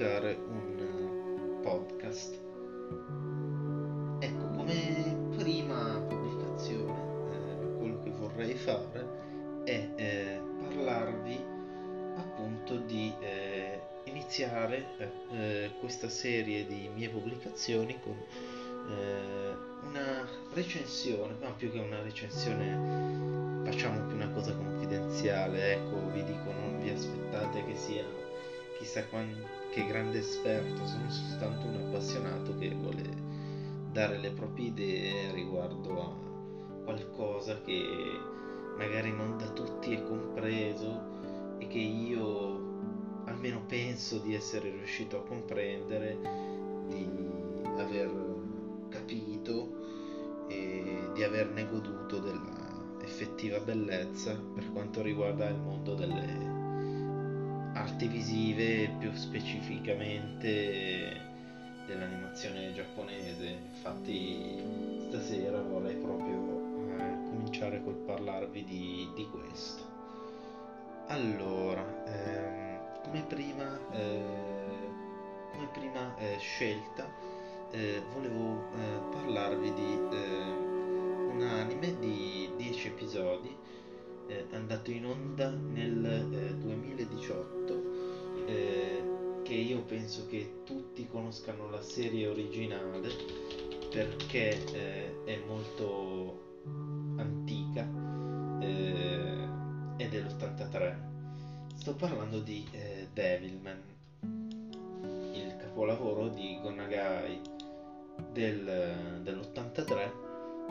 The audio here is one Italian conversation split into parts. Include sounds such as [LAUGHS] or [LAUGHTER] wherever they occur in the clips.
pubblicare un eh, podcast. Ecco, come prima pubblicazione, eh, quello che vorrei fare è eh, parlarvi appunto di eh, iniziare questa serie di mie pubblicazioni con una recensione, ma più che una recensione facciamo più una cosa confidenziale, ecco, vi dico non vi aspettate che sia chissà quant- che grande esperto, sono soltanto un appassionato che vuole dare le proprie idee riguardo a qualcosa che magari non da tutti è compreso e che io almeno penso di essere riuscito a comprendere, di aver capito e di averne goduto della effettiva bellezza per quanto riguarda il mondo delle arti visive, più specificamente dell'animazione giapponese. Infatti stasera vorrei proprio eh, cominciare col parlarvi di, di questo. Allora, ehm, come prima, eh, come prima eh, scelta eh, volevo eh, parlarvi di eh, un anime di 10 episodi andato in onda nel 2018 eh, eh, che io penso che tutti conoscano la serie originale perché eh, è molto antica è dell'83 sto parlando di Devilman il capolavoro di Gonagai del, dell'83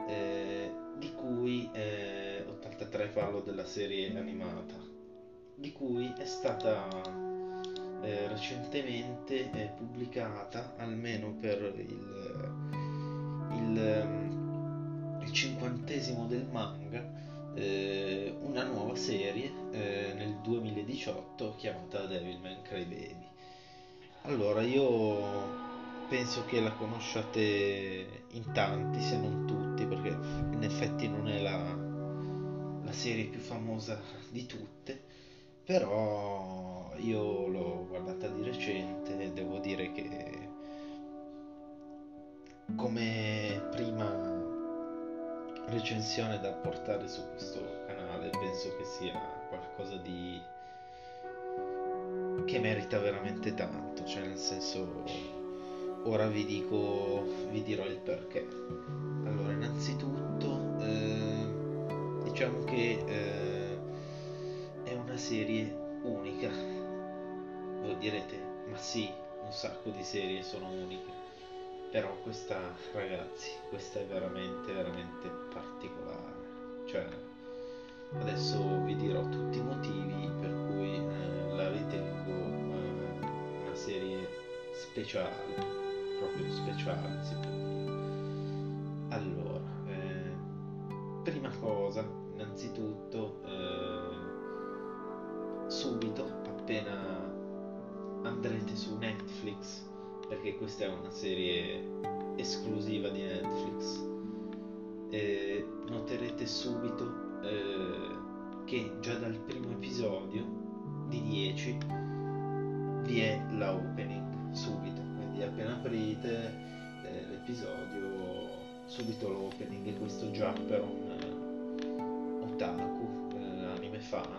eh, di cui eh, 83 parlo della serie animata di cui è stata eh, recentemente eh, pubblicata almeno per il, il, ehm, il cinquantesimo del manga eh, una nuova serie eh, nel 2018 chiamata Devilman Crybaby allora io penso che la conosciate in tanti, se non tutti, perché in effetti non è la, la serie più famosa di tutte, però io l'ho guardata di recente e devo dire che come prima recensione da portare su questo canale penso che sia qualcosa di che merita veramente tanto, cioè nel senso ora vi dico, vi dirò il perché. Allora, innanzitutto, eh, diciamo che eh, è una serie unica. Voi direte, ma sì, un sacco di serie sono uniche. Però questa, ragazzi, questa è veramente, veramente particolare. Cioè, adesso vi dirò tutti i motivi per cui eh, la ritengo eh, una serie speciale proprio speciale, si può dire. Questa è una serie esclusiva di Netflix, eh, noterete subito eh, che già dal primo episodio di 10 vi è la opening subito. Quindi appena aprite eh, l'episodio subito l'opening e questo già per un eh, otaku eh, anime fan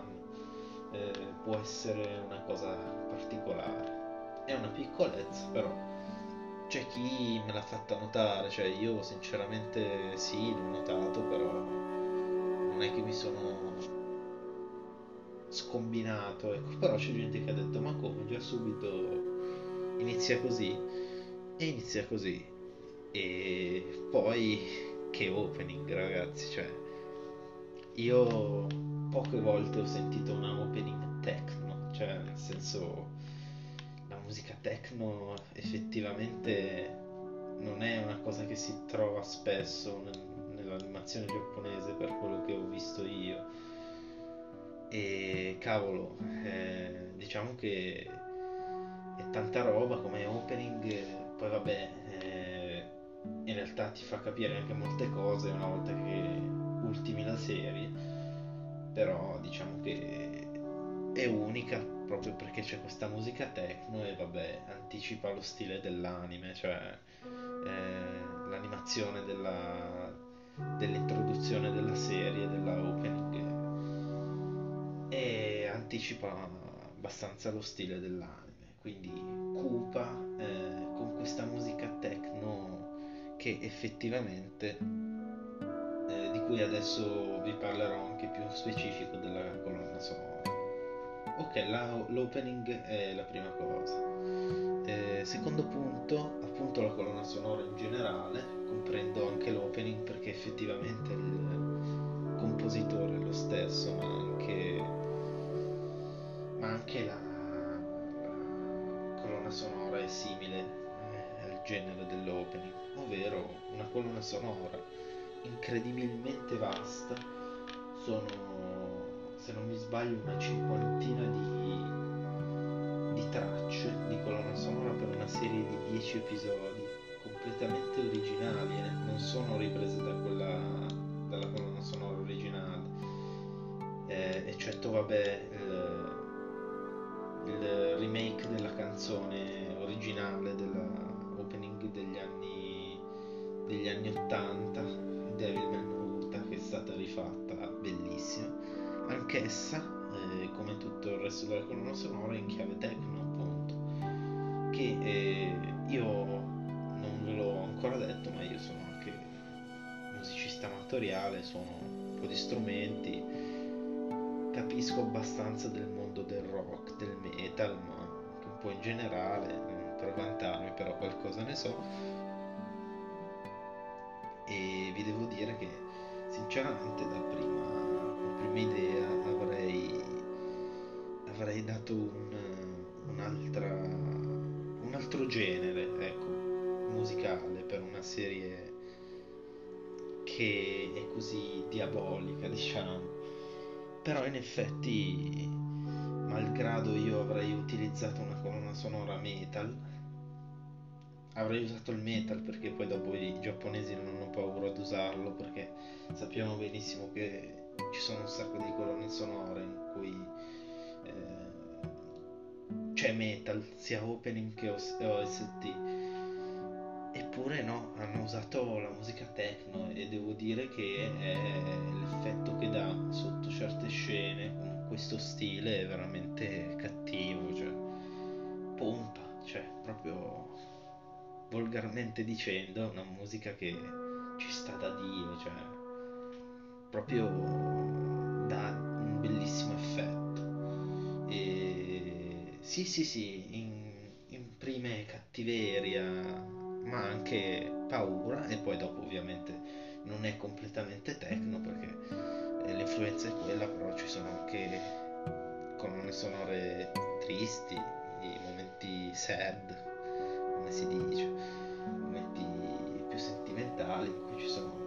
eh, può essere una cosa particolare. È una piccolezza però c'è chi me l'ha fatta notare cioè io sinceramente sì l'ho notato però non è che mi sono scombinato ecco. Però c'è gente che ha detto ma come? Già subito inizia così. E inizia così. E poi che opening ragazzi cioè io poche volte ho sentito una opening techno cioè nel senso musica techno effettivamente non è una cosa che si trova spesso nell'animazione giapponese per quello che ho visto io. E cavolo eh, diciamo che è tanta roba come opening, poi vabbè, eh, in realtà ti fa capire anche molte cose una volta che ultimi la serie, però diciamo che è unica proprio perché c'è questa musica techno e vabbè, anticipa lo stile dell'anime, cioè eh, l'animazione della, dell'introduzione della serie, della opening e anticipa abbastanza lo stile dell'anime, quindi cupa eh, con questa musica techno che effettivamente eh, di cui adesso vi parlerò anche più specifico della colonna sonora. Ok, la, l'opening è la prima cosa. Eh, secondo punto, appunto la colonna sonora in generale, comprendo anche l'opening perché effettivamente il compositore è lo stesso, ma anche, ma anche la, la colonna sonora è simile eh, al genere dell'opening, ovvero una colonna sonora incredibilmente vasta, sono se non mi sbaglio, una cinquantina di, di tracce di colonna sonora per una serie di 10 episodi completamente originali, eh? non sono riprese da quella, dalla colonna sonora originale, eh, eccetto vabbè il, il remake della canzone originale della opening degli anni degli anni 80 Devil May che è stata rifatta bellissima anch'essa, eh, come tutto il resto della colonna sonora, in chiave techno, appunto. Che eh, io non ve l'ho ancora detto, ma io sono anche musicista amatoriale, suono un po' di strumenti, capisco abbastanza del mondo del rock, del metal, ma anche un po' in generale, per vantarmi, però qualcosa ne so. E vi devo dire che sinceramente da prima prima idea avrei, avrei dato un, un altro genere ecco, musicale per una serie che è così diabolica, [LAUGHS] diciamo. Però in effetti, malgrado io avrei utilizzato una colonna sonora metal, avrei usato il metal perché poi dopo i giapponesi non hanno paura ad usarlo perché sappiamo benissimo che ci sono un sacco di colonne sonore in cui eh, c'è metal, sia opening che OST. Eppure no, hanno usato la musica techno e devo dire che l'effetto che dà sotto certe scene con questo stile è veramente cattivo, cioè pompa, cioè proprio volgarmente dicendo una musica che ci sta da Dio, cioè proprio dà un bellissimo effetto. E sì, sì, sì, in, imprime cattiveria, ma anche paura e poi dopo ovviamente non è completamente techno perché eh, l'influenza è quella, però ci sono anche colonne sonore tristi, i momenti sad, come si dice, momenti più sentimentali in cui ci sono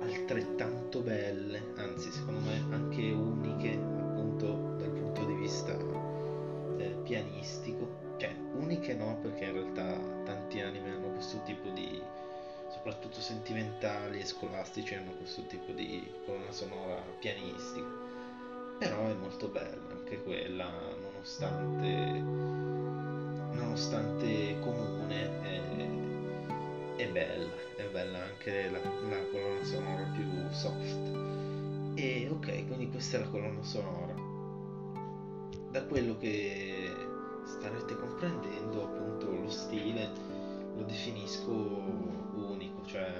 altrettanto belle, anzi secondo me anche uniche appunto dal punto di vista eh, pianistico, cioè uniche no perché in realtà tanti anime hanno questo tipo di, soprattutto sentimentali e scolastici hanno questo tipo di colonna sonora pianistica, però è molto bella anche quella nonostante, nonostante comune. Eh, è bella, è bella anche la, la colonna sonora più soft. E ok, quindi questa è la colonna sonora. Da quello che starete comprendendo, appunto, lo stile lo definisco unico, cioè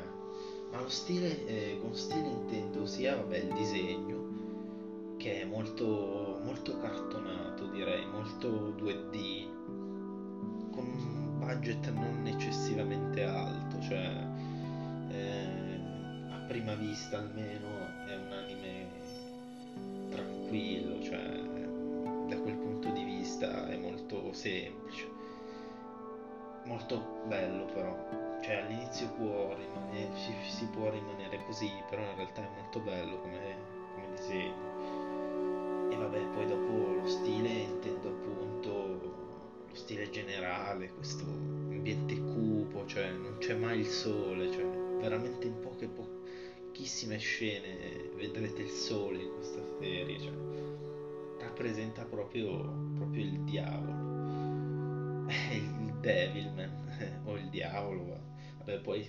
ma lo stile, eh, con stile intendo sia vabbè, il disegno, che è molto, molto cartonato direi, molto 2D, con budget non eccessivamente alto, cioè eh, a prima vista almeno è un anime tranquillo, cioè da quel punto di vista è molto semplice, molto bello però, cioè all'inizio può rimanere, si, si può rimanere così, però in realtà è molto bello come, come disegno. E vabbè, poi dopo lo stile intendo appunto stile generale, questo ambiente cupo, cioè non c'è mai il sole, cioè veramente in poche pochissime scene vedrete il sole in questa serie, cioè rappresenta proprio, proprio il diavolo, [LAUGHS] il Devilman [LAUGHS] o il diavolo. Vabbè, poi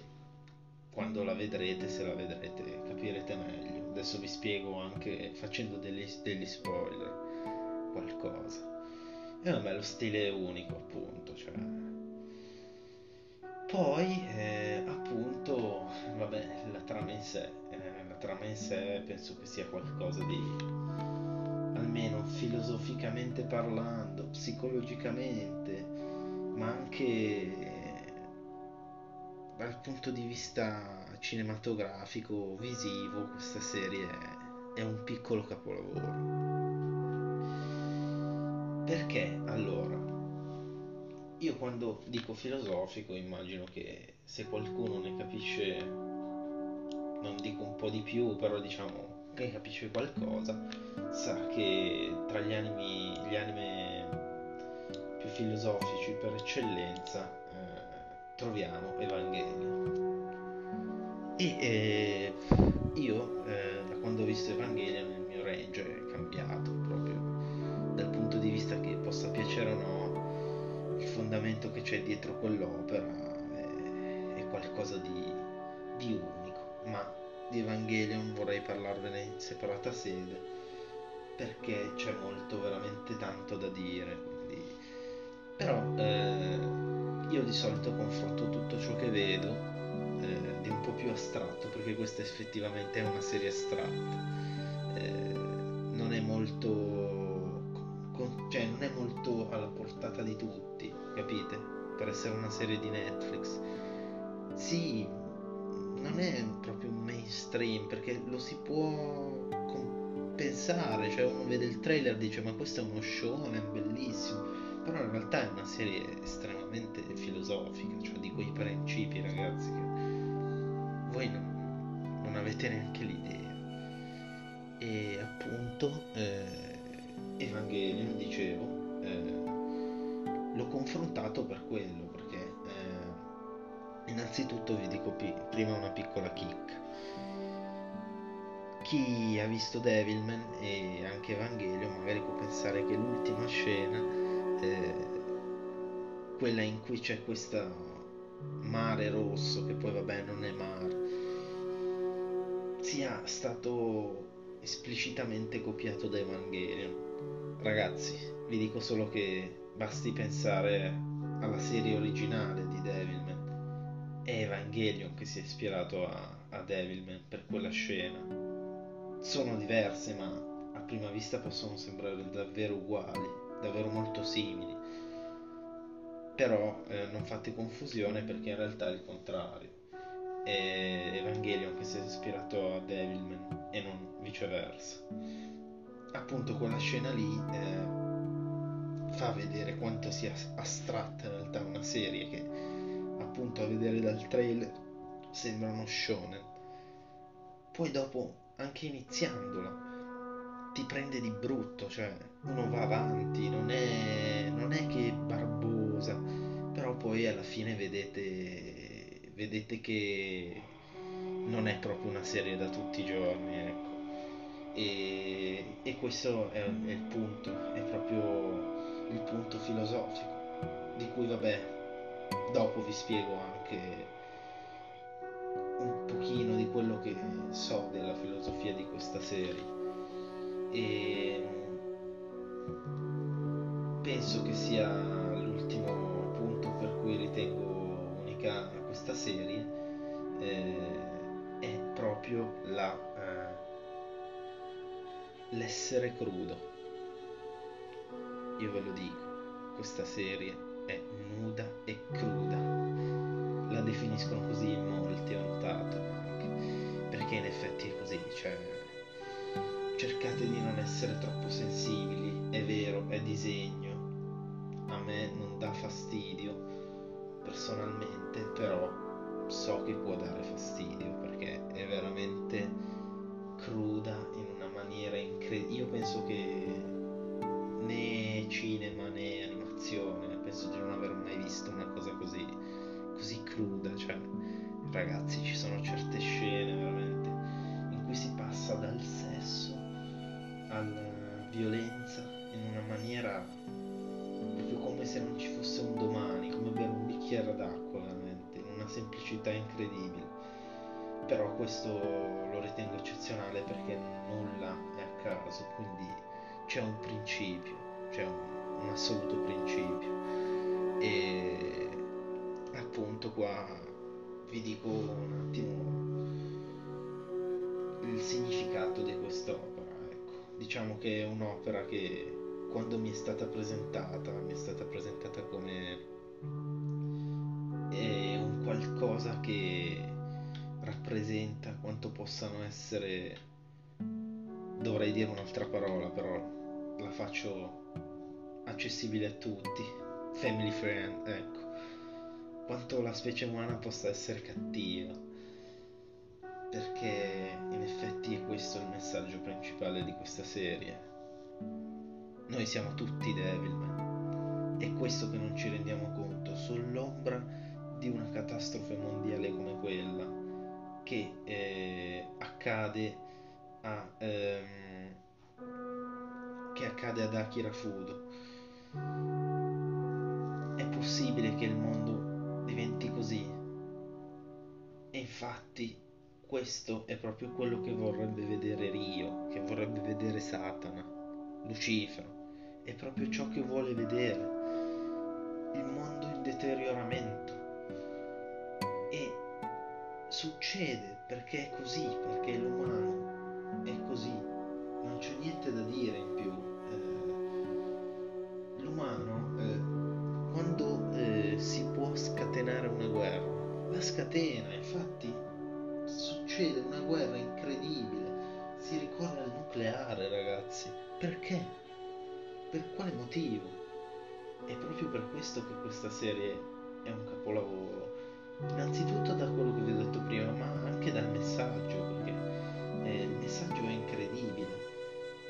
quando la vedrete, se la vedrete, capirete meglio. Adesso vi spiego anche facendo degli, degli spoiler qualcosa. E vabbè, lo stile è unico, appunto, cioè poi, eh, appunto, vabbè, la trama in sé, eh, la trama in sé penso che sia qualcosa di, almeno filosoficamente parlando, psicologicamente, ma anche dal punto di vista cinematografico, visivo, questa serie è un piccolo capolavoro. Perché allora? Quando dico filosofico immagino che se qualcuno ne capisce, non dico un po' di più, però diciamo che capisce qualcosa, sa che tra gli animi, gli anime più filosofici per eccellenza eh, troviamo Evangelion. E eh, io eh, da quando ho visto Evangelion il mio range è cambiato proprio dal punto di vista che possa piacere o no fondamento che c'è dietro quell'opera è, è qualcosa di, di, unico, ma di Evangelion vorrei parlarvene in separata sede perché c'è molto, veramente tanto da dire. Quindi... Però eh, io di solito confronto tutto ciò che vedo eh, di un po' più astratto, perché questa effettivamente è una serie astratta. Eh, non è molto cioè non è molto alla portata di tutti, capite? Per essere una serie di Netflix. Sì, non è proprio mainstream perché lo si può compensare, cioè uno vede il trailer e dice ma questo è uno show, è bellissimo, però in realtà è una serie estremamente filosofica, cioè di quei principi ragazzi che voi non, non avete neanche l'idea. E appunto... Eh, Evangelion, dicevo, eh, l'ho confrontato per quello, perché eh, innanzitutto vi dico pi- prima una piccola kick. Chi ha visto Devilman e anche Evangelion magari può pensare che l'ultima scena, eh, quella in cui c'è questo mare rosso, che poi vabbè non è mare, sia stato esplicitamente copiato da Evangelion Ragazzi, vi dico solo che basti pensare alla serie originale di Devilman. È Evangelion che si è ispirato a, a Devilman per quella scena. Sono diverse, ma a prima vista possono sembrare davvero uguali, davvero molto simili. Però eh, non fate confusione perché in realtà è il contrario. È Evangelion che si è ispirato a Devilman e non viceversa appunto quella scena lì eh, fa vedere quanto sia astratta in realtà una serie che appunto a vedere dal trailer sembra uno shonen. Poi dopo anche iniziandola ti prende di brutto cioè uno va avanti non è, non è che è barbosa però poi alla fine vedete vedete che non è proprio una serie da tutti i giorni ecco. E, e questo è, è, il punto, è proprio il punto filosofico, di cui vabbè, dopo vi spiego anche un pochino di quello che so della filosofia di questa serie. E penso che sia l'ultimo punto per cui ritengo unica questa serie, eh, è proprio la... Eh, l'essere crudo. Io ve lo dico, questa serie è nuda e cruda. La definiscono così in molti, ho notato anche, perché in effetti è così, cioè cercate di non essere troppo sensibili, è vero, è disegno, a me non dà fastidio personalmente, però so che può dare fastidio perché è veramente cruda in una maniera incredibile. Io penso che né cinema né animazione, penso di non aver mai visto una cosa così, così cruda. Cioè, ragazzi, ci sono certe scene veramente in cui si passa dal sesso alla violenza in una maniera proprio come se non ci fosse un domani, come bere un bicchiere d'acqua veramente, in una semplicità incredibile. Però questo lo ritengo eccezionale perché nulla è a caso, quindi c'è un principio, c'è un, un assoluto principio. E appunto qua vi dico un attimo il significato di quest'opera. Ecco. Diciamo che è un'opera che quando mi è stata presentata, mi è stata presentata come un qualcosa che rappresenta quanto possano essere, dovrei dire un'altra parola, però la faccio accessibile a tutti, family friend, ecco, quanto la specie umana possa essere cattiva perché in effetti è questo il messaggio principale di questa serie. Noi siamo tutti Devilman. È questo che non ci rendiamo conto, sull'ombra di una catastrofe mondiale come quella che eh, accade a ehm, che accade ad Akira Fudo. È possibile che il mondo diventi così? E infatti questo è proprio quello che vorrebbe vedere Rio, che vorrebbe vedere Satana, Lucifero. È proprio ciò che vuole vedere. Il mondo in deterioramento. E succede perché è così, perché l'umano è così. Non c'è niente da dire scatena, infatti succede una guerra incredibile, si ricorre al nucleare, ragazzi. Perché? Per quale motivo? È proprio per questo che questa serie è un capolavoro. Innanzitutto da quello che vi ho detto prima, ma anche dal messaggio, perché eh, il messaggio è incredibile.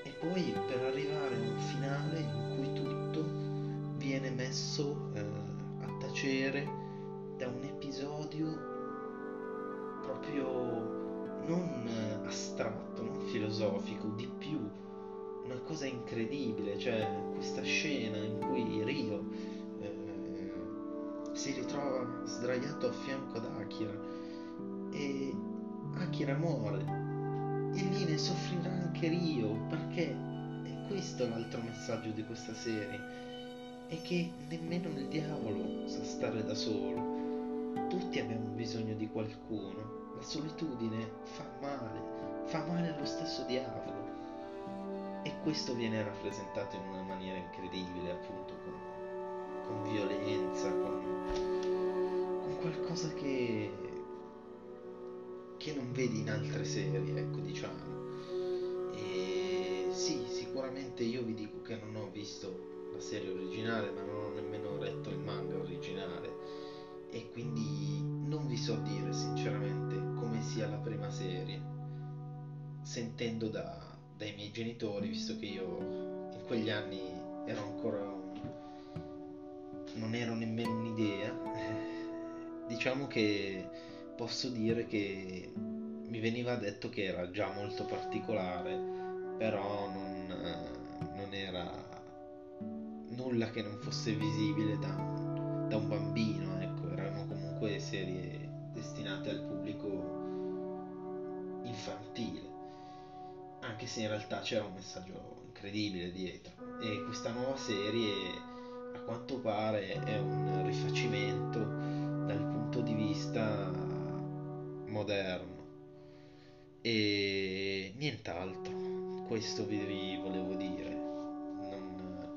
E poi per arrivare a un finale in cui tutto viene messo eh, a tacere da un episodio proprio non astratto, non filosofico, di più, una cosa incredibile, cioè questa scena in cui Rio eh, si ritrova sdraiato a fianco ad Akira e Akira muore e lì ne soffrirà anche Rio perché è questo l'altro messaggio di questa serie è che nemmeno il diavolo sa stare da solo tutti abbiamo bisogno di qualcuno. La solitudine fa male, fa male allo stesso diavolo. E questo viene rappresentato in una maniera incredibile, appunto, con, con violenza, con, con qualcosa che, che non vedi in altre serie, ecco, diciamo. E sì, sicuramente io vi dico che non ho visto la serie originale, ma non ho nemmeno letto il manga originale e quindi non vi so dire sinceramente come sia la prima serie, sentendo da, dai miei genitori, visto che io in quegli anni ero ancora un, non ero nemmeno un'idea, [LAUGHS] diciamo che posso dire che mi veniva detto che era già molto particolare, però non, non era nulla che non fosse visibile da, da un bambino comunque serie destinate al pubblico infantile, anche se in realtà c'era un messaggio incredibile dietro. E questa nuova serie, a quanto pare, è un rifacimento dal punto di vista moderno. E nient'altro, questo vi, volevo dire. Non...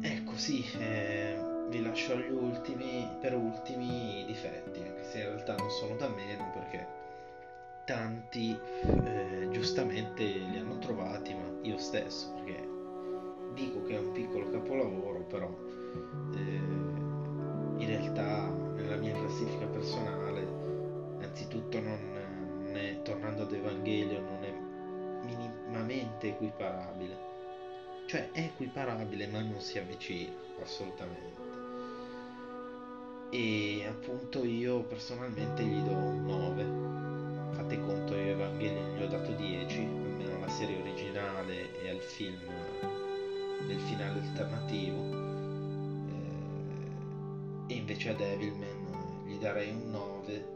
Ecco, sì. Eh vi lascio agli ultimi, per ultimi i difetti, anche se in realtà non sono da meno perché tanti eh, giustamente li hanno trovati, ma io stesso, perché dico che è un piccolo capolavoro, però eh, in realtà nella mia classifica personale, innanzitutto non, non è, tornando ad Evangelion, non è minimamente equiparabile. Cioè è equiparabile ma non si avvicina assolutamente e appunto io personalmente gli do un 9 fate conto io Evangelion gli ho dato 10 almeno la serie originale e al film del finale alternativo. Eh, e invece a Devilman gli darei un 9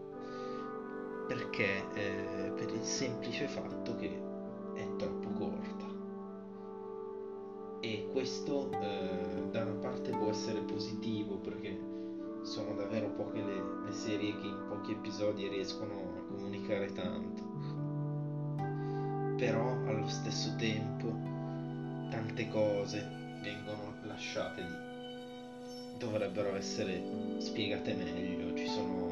perché eh, per il semplice fatto che è troppo corta. E questo eh, da una parte può essere positivo perché sono davvero poche le, le serie che in pochi episodi riescono a comunicare tanto. Però allo stesso tempo tante cose vengono lasciate lì. Dovrebbero essere spiegate meglio ci sono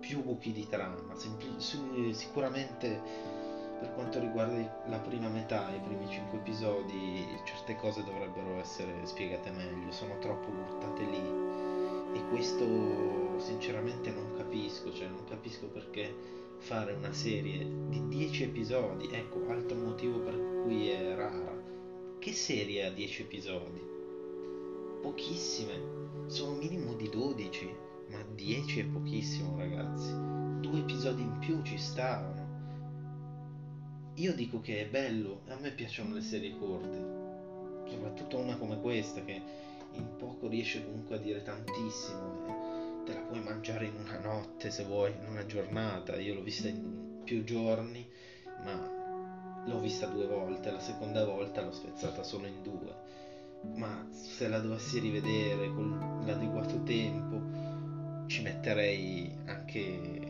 più buchi di trama Sempl- sicuramente per quanto riguarda la prima metà i primi cinque episodi certe cose dovrebbero essere spiegate meglio sono troppo buttate lì e questo sinceramente non capisco cioè non capisco perché fare una serie di 10 episodi, ecco, altro motivo per cui è rara. Che serie ha 10 episodi? Pochissime, sono minimo di 12, ma 10 è pochissimo ragazzi. Due episodi in più ci stavano. Io dico che è bello, a me piacciono le serie corte, soprattutto una come questa che in poco riesce comunque a dire tantissimo. Eh te la puoi mangiare in una notte se vuoi, in una giornata. Io l'ho vista in più giorni, ma l'ho vista due volte, la seconda volta l'ho spezzata solo in due. Ma se la dovessi rivedere con l'adeguato tempo, ci metterei anche.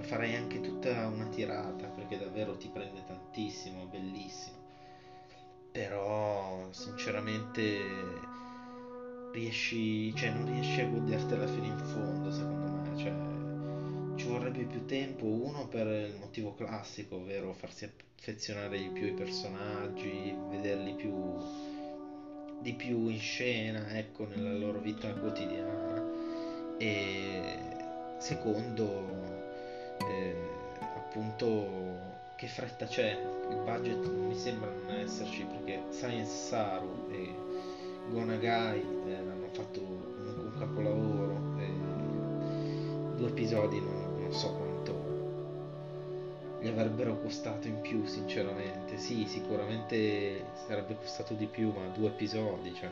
farei anche tutta una tirata perché davvero ti prende tantissimo, bellissimo. Però, sinceramente riesci, cioè non riesci a godertela fino in fondo, secondo me, cioè ci vorrebbe più tempo, uno per il motivo classico, ovvero farsi affezionare di più ai personaggi, vederli più di più in scena, ecco, nella loro vita quotidiana e secondo eh, appunto che fretta c'è, il budget mi sembra non esserci perché Science Saru e Gonagai eh, hanno fatto un capolavoro eh, due episodi non, non, so quanto gli avrebbero costato in più sinceramente. Sì sicuramente sarebbe costato di più ma due episodi cioè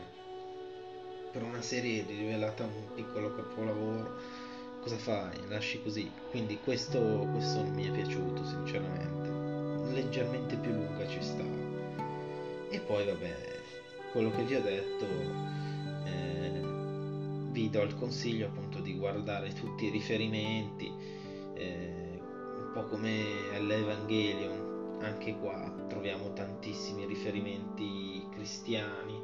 per una serie rivelata un piccolo capolavoro cosa fai? lasci così. Quindi questo, questo non mi è piaciuto poi vabbè quello che vi ho detto, eh, vi do il consiglio appunto di guardare tutti i riferimenti, eh, un po' come all'Evangelion, anche qua troviamo tantissimi riferimenti cristiani,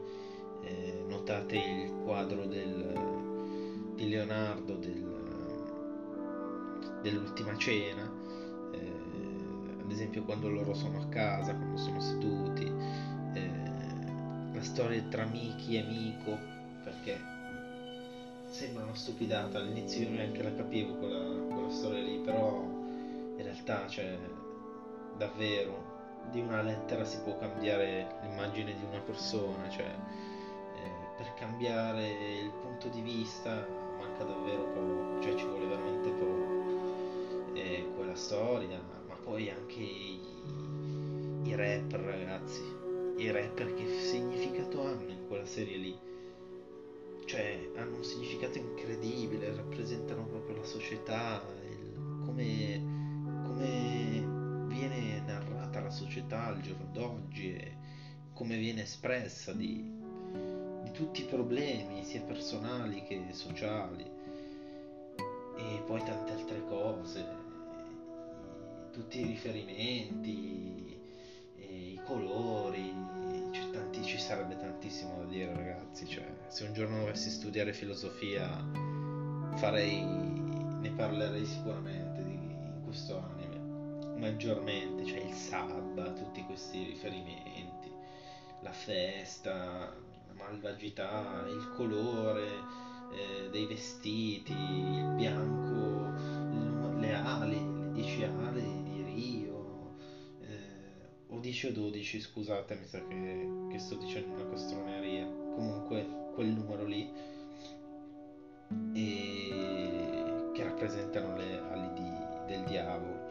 eh, notate il quadro del, di Leonardo del, dell'ultima cena, eh, ad esempio quando loro sono a casa, quando sono seduti, una storia tra Miki e Miko, perché sembra una stupidata, all'inizio io neanche la capivo quella, quella storia lì, però in realtà, cioè, davvero, di una lettera si può cambiare l'immagine di una persona, cioè, eh, per cambiare il punto di vista manca davvero poco, cioè ci vuole veramente poco. E quella storia, ma poi anche i, i rap, ragazzi i rapper che significato hanno in quella serie lì? Cioè, hanno un significato incredibile, rappresentano proprio la società, il, come, come viene narrata la società al giorno d'oggi e come viene espressa di, di tutti i problemi, sia personali che sociali, e poi tante altre cose, tutti i riferimenti, colori, tanti, ci sarebbe tantissimo da dire ragazzi, cioè se un giorno dovessi studiare filosofia farei, ne parlerei sicuramente di, in questo anime, maggiormente, cioè il sabba, tutti questi riferimenti, la festa, la malvagità, il colore eh, dei vestiti, il bianco, le ali, le dieci ali 10 o 12, scusate, mi sa che, che sto dicendo una castroneria. Comunque, quel numero lì. E che rappresentano le ali di, del diavolo.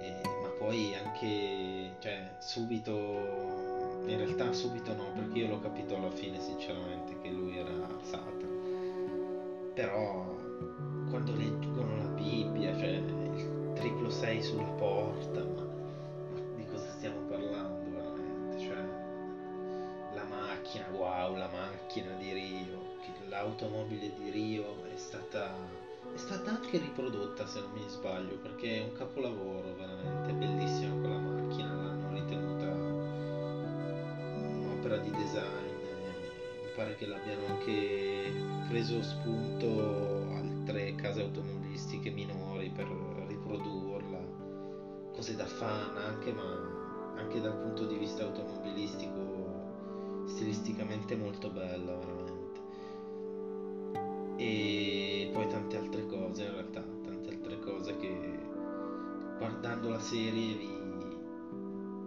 E, ma poi anche, cioè, subito, in realtà subito no, perché io l'ho capito alla fine sinceramente che lui era Satana. Però quando leggono la Bibbia, cioè il triplo 6 sulla porta, macchina, wow, la macchina di Rio, l'automobile di Rio è stata è stata anche riprodotta se non mi sbaglio perché è un capolavoro veramente bellissima quella macchina l'hanno ritenuta un'opera di design. Mi pare che l'abbiano anche preso spunto altre case automobilistiche minori per riprodurla. Cose da fan anche ma anche dal punto di vista automobilistico stilisticamente molto bella veramente e poi tante altre cose in realtà, tante altre cose che guardando la serie vi,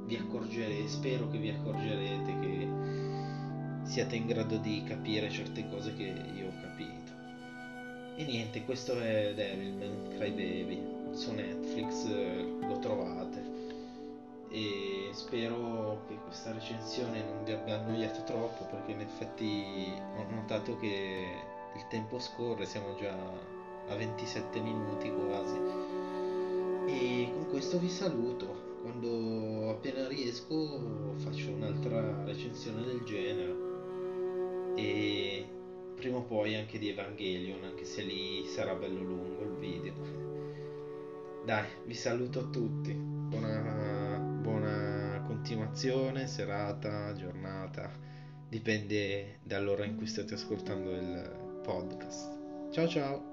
vi accorgerete, spero che vi accorgerete che siate in grado di capire certe cose che io ho capito. E niente, questo è Devilman Crybaby, su Netflix lo trovate e spero che questa recensione non vi abbia annoiato troppo perché in effetti ho notato che il tempo scorre, siamo già a 27 minuti quasi. E con questo vi saluto. Quando appena riesco faccio un'altra recensione del genere. E prima o poi anche di Evangelion, anche se lì sarà bello lungo il video. Dai, vi saluto a tutti. Buona, continuazione, serata, giornata. Dipende dall'ora in cui state ascoltando il podcast. Ciao ciao!